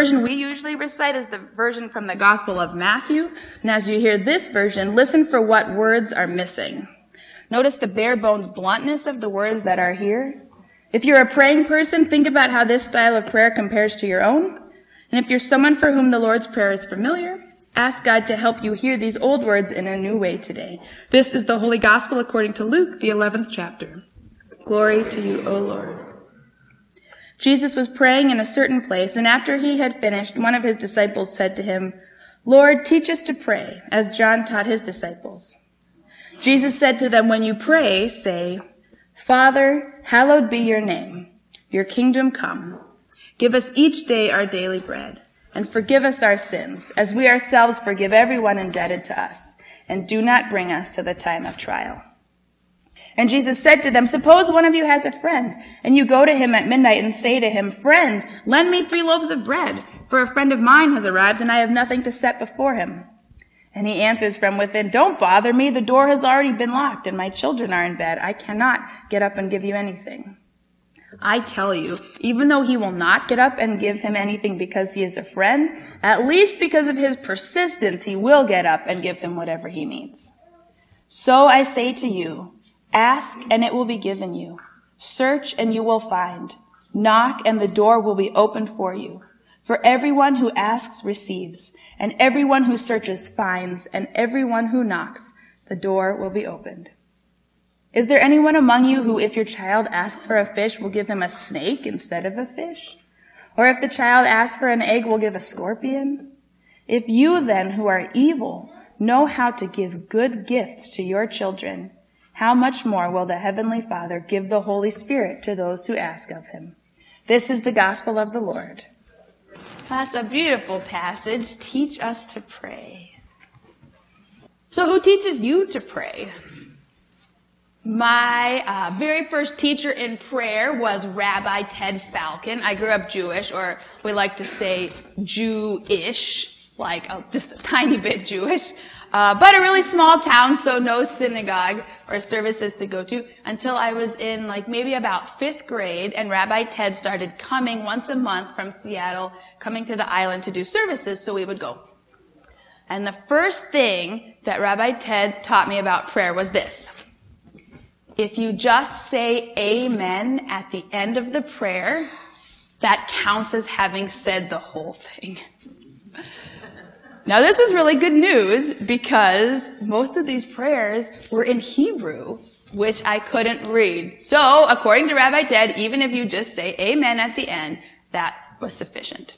version we usually recite is the version from the Gospel of Matthew. And as you hear this version, listen for what words are missing. Notice the bare bones bluntness of the words that are here. If you're a praying person, think about how this style of prayer compares to your own. And if you're someone for whom the Lord's Prayer is familiar, ask God to help you hear these old words in a new way today. This is the Holy Gospel according to Luke, the 11th chapter. Glory to you, O Lord. Jesus was praying in a certain place, and after he had finished, one of his disciples said to him, Lord, teach us to pray, as John taught his disciples. Jesus said to them, When you pray, say, Father, hallowed be your name. Your kingdom come. Give us each day our daily bread, and forgive us our sins, as we ourselves forgive everyone indebted to us, and do not bring us to the time of trial. And Jesus said to them, Suppose one of you has a friend, and you go to him at midnight and say to him, Friend, lend me three loaves of bread, for a friend of mine has arrived, and I have nothing to set before him. And he answers from within, Don't bother me, the door has already been locked, and my children are in bed. I cannot get up and give you anything. I tell you, even though he will not get up and give him anything because he is a friend, at least because of his persistence, he will get up and give him whatever he needs. So I say to you, Ask and it will be given you. Search and you will find. Knock and the door will be opened for you. For everyone who asks receives, and everyone who searches finds, and everyone who knocks, the door will be opened. Is there anyone among you who, if your child asks for a fish, will give him a snake instead of a fish? Or if the child asks for an egg, will give a scorpion? If you then, who are evil, know how to give good gifts to your children, how much more will the Heavenly Father give the Holy Spirit to those who ask of him? This is the gospel of the Lord. That's a beautiful passage. Teach us to pray. So, who teaches you to pray? My uh, very first teacher in prayer was Rabbi Ted Falcon. I grew up Jewish, or we like to say Jewish, like uh, just a tiny bit Jewish. Uh, but a really small town, so no synagogue or services to go to until I was in like maybe about fifth grade and Rabbi Ted started coming once a month from Seattle, coming to the island to do services, so we would go. And the first thing that Rabbi Ted taught me about prayer was this. If you just say amen at the end of the prayer, that counts as having said the whole thing. Now, this is really good news because most of these prayers were in Hebrew, which I couldn't read. So, according to Rabbi Ted, even if you just say amen at the end, that was sufficient.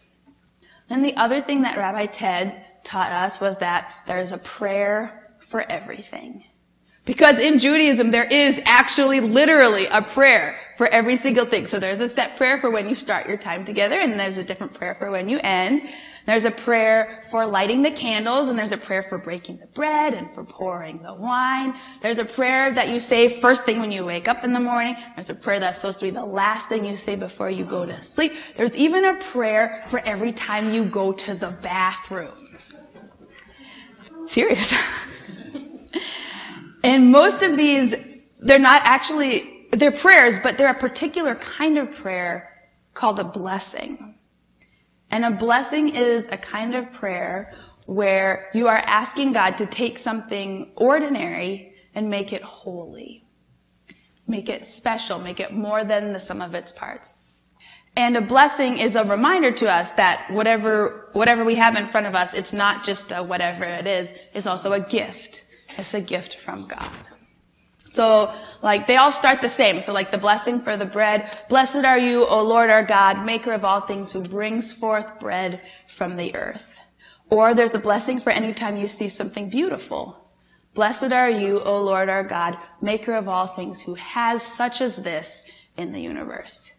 And the other thing that Rabbi Ted taught us was that there's a prayer for everything. Because in Judaism, there is actually literally a prayer for every single thing. So there's a set prayer for when you start your time together, and there's a different prayer for when you end. There's a prayer for lighting the candles, and there's a prayer for breaking the bread and for pouring the wine. There's a prayer that you say first thing when you wake up in the morning. There's a prayer that's supposed to be the last thing you say before you go to sleep. There's even a prayer for every time you go to the bathroom. Serious. and most of these, they're not actually, they're prayers, but they're a particular kind of prayer called a blessing. And a blessing is a kind of prayer where you are asking God to take something ordinary and make it holy. Make it special, make it more than the sum of its parts. And a blessing is a reminder to us that whatever, whatever we have in front of us, it's not just a whatever it is, it's also a gift. It's a gift from God. So, like, they all start the same. So, like, the blessing for the bread. Blessed are you, O Lord our God, maker of all things, who brings forth bread from the earth. Or there's a blessing for any time you see something beautiful. Blessed are you, O Lord our God, maker of all things, who has such as this in the universe.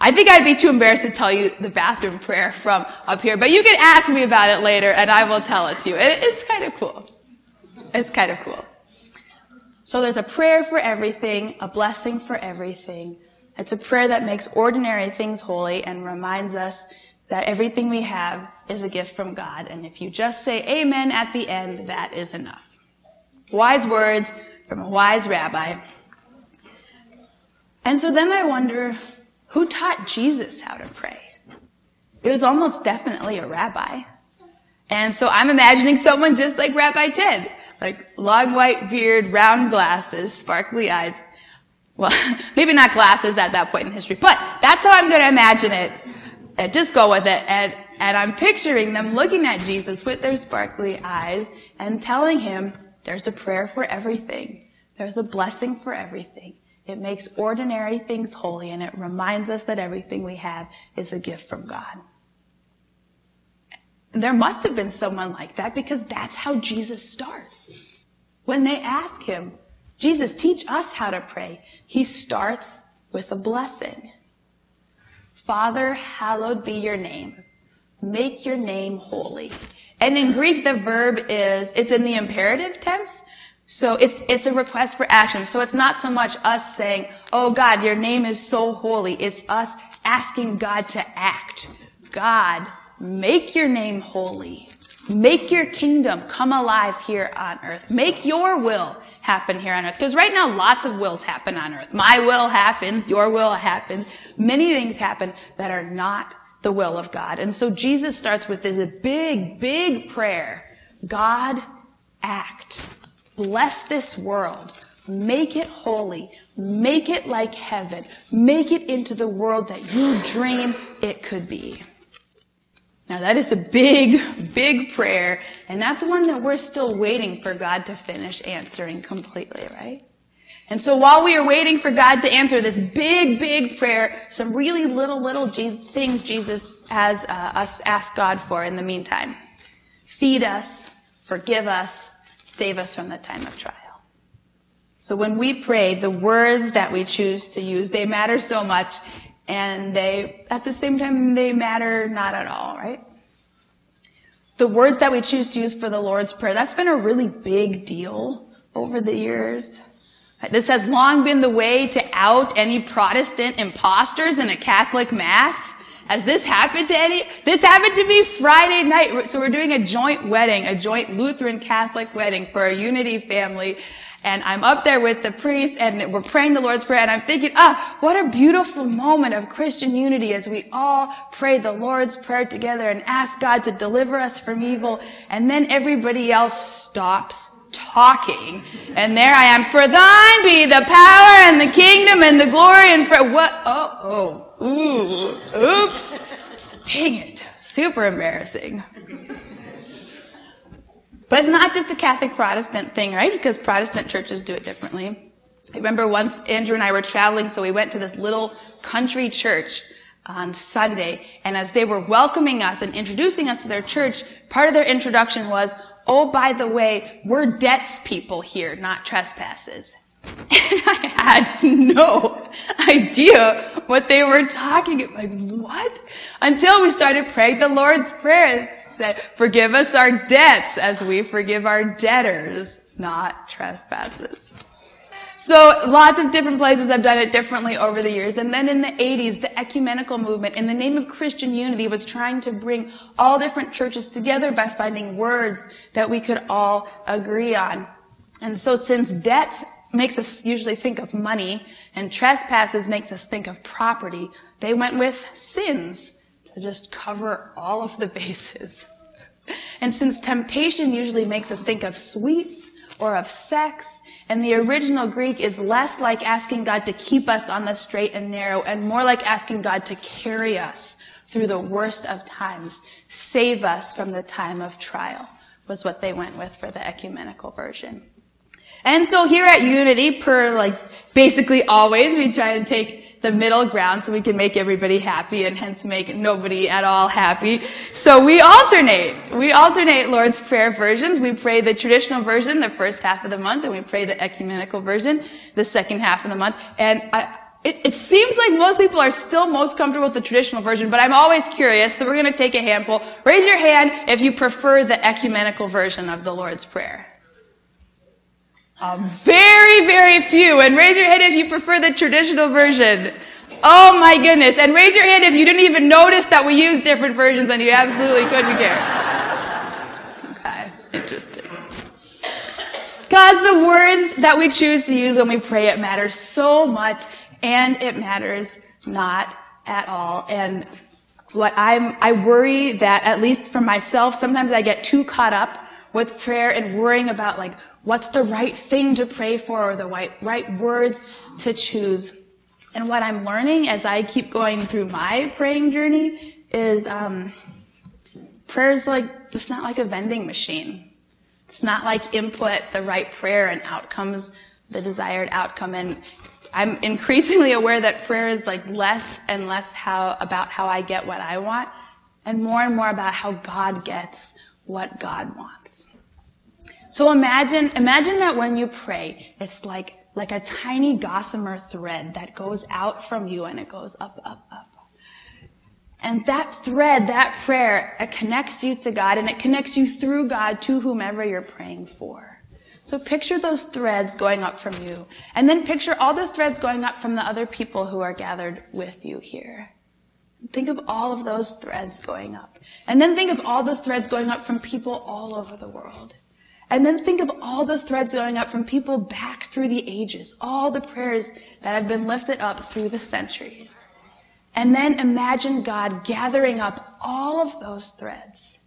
I, think I'd be too embarrassed to tell you the bathroom prayer from up here, but you can ask me about it later and I will tell it to you. It, it's kind of cool. It's kind of cool. So there's a prayer for everything, a blessing for everything. It's a prayer that makes ordinary things holy and reminds us that everything we have is a gift from God. And if you just say amen at the end, that is enough. Wise words from a wise rabbi. And so then I wonder, who taught Jesus how to pray? it was almost definitely a rabbi. And so I'm imagining someone just like Rabbi Ted, like long white beard, round glasses, sparkly eyes. Well, maybe not glasses at that point in history, but that's how I'm going to imagine it. And just go with it. And, and I'm picturing them looking at Jesus with their sparkly eyes and telling him, there's a prayer for everything. There's a blessing for everything. It makes ordinary things holy and it reminds us that everything we have is a gift from God. There must have been someone like that because that's how Jesus starts. When they ask him, Jesus, teach us how to pray, he starts with a blessing. Father, hallowed be your name. Make your name holy. And in Greek, the verb is, it's in the imperative tense. So it's, it's a request for action. So it's not so much us saying, Oh God, your name is so holy. It's us asking God to act. God, make your name holy. Make your kingdom come alive here on earth. Make your will happen here on earth. Because right now, lots of wills happen on earth. My will happens. Your will happens. Many things happen that are not the will of God. And so Jesus starts with this big, big prayer. God, act. Bless this world. Make it holy. Make it like heaven. Make it into the world that you dream it could be. Now that is a big, big prayer, and that's one that we're still waiting for God to finish answering completely, right? And so while we are waiting for God to answer this big, big prayer, some really little, little things Jesus has uh, us ask God for in the meantime. Feed us, forgive us, save us from the time of trial. So when we pray, the words that we choose to use, they matter so much and they, at the same time, they matter not at all, right? The words that we choose to use for the Lord's Prayer, that's been a really big deal over the years. This has long been the way to out any Protestant imposters in a Catholic Mass. Has this happened to any? This happened to me Friday night. So we're doing a joint wedding, a joint Lutheran Catholic wedding for a unity family. And I'm up there with the priest and we're praying the Lord's Prayer and I'm thinking, ah, what a beautiful moment of Christian unity as we all pray the Lord's Prayer together and ask God to deliver us from evil. And then everybody else stops talking. And there I am. For thine be the power and the kingdom and the glory and for what? Oh, oh, ooh, oops. Dang it. Super embarrassing. But it's not just a Catholic Protestant thing, right? Because Protestant churches do it differently. I remember once Andrew and I were traveling, so we went to this little country church on Sunday. And as they were welcoming us and introducing us to their church, part of their introduction was, oh, by the way, we're debts people here, not trespasses. And I had no idea what they were talking about. Like, what? Until we started praying the Lord's Prayer. Said, forgive us our debts as we forgive our debtors, not trespasses. So lots of different places have done it differently over the years. And then in the 80s, the ecumenical movement, in the name of Christian unity, was trying to bring all different churches together by finding words that we could all agree on. And so since debt makes us usually think of money and trespasses makes us think of property, they went with sins to just cover all of the bases. And since temptation usually makes us think of sweets or of sex and the original Greek is less like asking God to keep us on the straight and narrow and more like asking God to carry us through the worst of times, save us from the time of trial, was what they went with for the ecumenical version. And so here at Unity, per like basically always, we try to take the middle ground so we can make everybody happy and hence make nobody at all happy. So we alternate. We alternate Lord's Prayer versions. We pray the traditional version the first half of the month and we pray the ecumenical version the second half of the month. And I, it, it, seems like most people are still most comfortable with the traditional version, but I'm always curious, so we're going to take a handful. Raise your hand if you prefer the ecumenical version of the Lord's Prayer. Uh, very, very few. And raise your hand if you prefer the traditional version. Oh my goodness. And raise your hand if you didn't even notice that we use different versions and you absolutely couldn't care. Okay, interesting. Because the words that we choose to use when we pray, it matters so much and it matters not at all. And what I'm, I worry that at least for myself, sometimes I get too caught up with prayer and worrying about like, what's the right thing to pray for or the right, right words to choose. And what I'm learning as I keep going through my praying journey is, um, prayer is like, it's not like a vending machine. It's not like input the right prayer and outcomes the desired outcome. And I'm increasingly aware that prayer is like less and less how, about how I get what I want and more and more about how God gets what God wants. So imagine, imagine that when you pray, it's like, like a tiny gossamer thread that goes out from you and it goes up, up, up. And that thread, that prayer, it connects you to God and it connects you through God to whomever you're praying for. So picture those threads going up from you. And then picture all the threads going up from the other people who are gathered with you here. Think of all of those threads going up. And then think of all the threads going up from people all over the world. And then think of all the threads going up from people back through the ages, all the prayers that have been lifted up through the centuries. And then imagine God gathering up all of those threads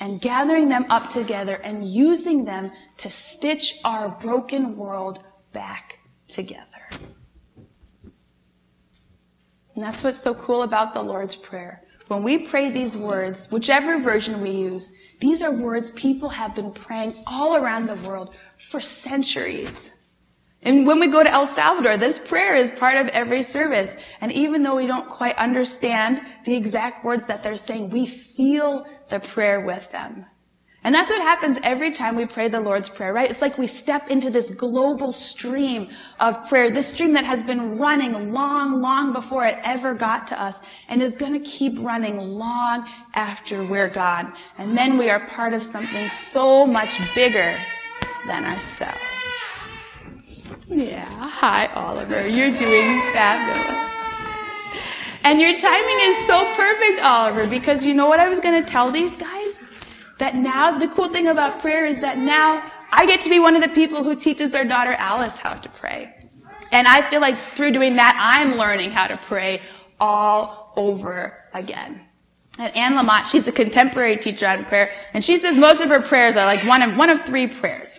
and gathering them up together and using them to stitch our broken world back together. And that's what's so cool about the Lord's Prayer. When we pray these words, whichever version we use, these are words people have been praying all around the world for centuries. And when we go to El Salvador, this prayer is part of every service. And even though we don't quite understand the exact words that they're saying, we feel the prayer with them. And that's what happens every time we pray the Lord's Prayer, right? It's like we step into this global stream of prayer, this stream that has been running long, long before it ever got to us and is going to keep running long after we're gone. And then we are part of something so much bigger than ourselves. Yeah. Hi, Oliver. You're doing fabulous. And your timing is so perfect, Oliver, because you know what I was going to tell these guys? That now, the cool thing about prayer is that now I get to be one of the people who teaches our daughter Alice how to pray. And I feel like through doing that, I'm learning how to pray all over again. And Anne Lamott, she's a contemporary teacher on prayer, and she says most of her prayers are like one of, one of three prayers.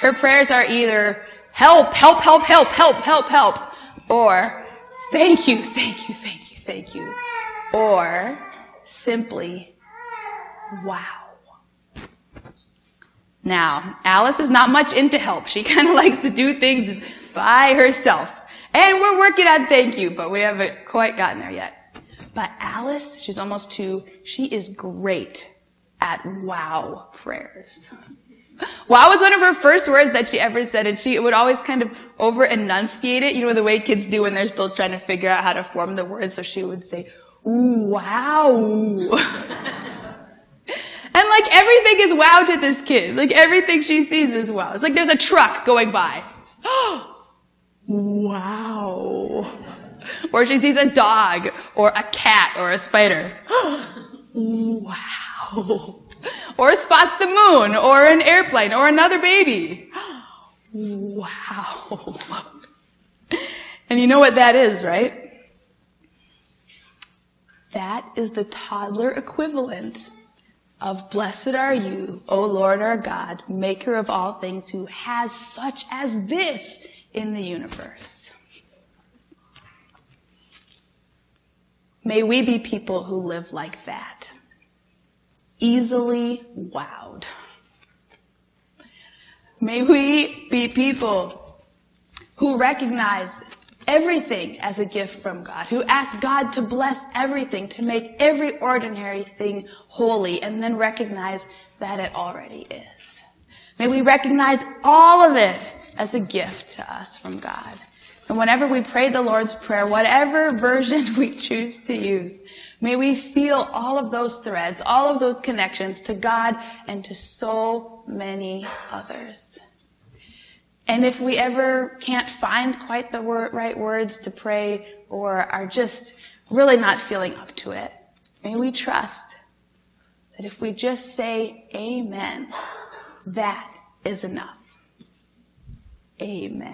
Her prayers are either help, help, help, help, help, help, help. Or thank you, thank you, thank you, thank you. Or simply, wow. Now, Alice is not much into help. She kind of likes to do things by herself. And we're working on thank you, but we haven't quite gotten there yet. But Alice, she's almost two, she is great at wow prayers. Wow was one of her first words that she ever said, and she would always kind of over enunciate it, you know, the way kids do when they're still trying to figure out how to form the word. So she would say, ooh, wow. and like everything is wow to this kid. Like everything she sees is wow. It's like there's a truck going by. wow. Or she sees a dog or a cat or a spider. wow or spots the moon, or an airplane, or another baby. wow. and you know what that is, right? That is the toddler equivalent of blessed are you, O Lord our God, maker of all things, who has such as this in the universe. May we be people who live like that easily wowed. May we be people who recognize everything as a gift from God, who ask God to bless everything, to make every ordinary thing holy, and then recognize that it already is. May we recognize all of it as a gift to us from God. And whenever we pray the Lord's Prayer, whatever version we choose to use, May we feel all of those threads, all of those connections to God and to so many others. And if we ever can't find quite the word, right words to pray or are just really not feeling up to it, may we trust that if we just say amen, that is enough. Amen.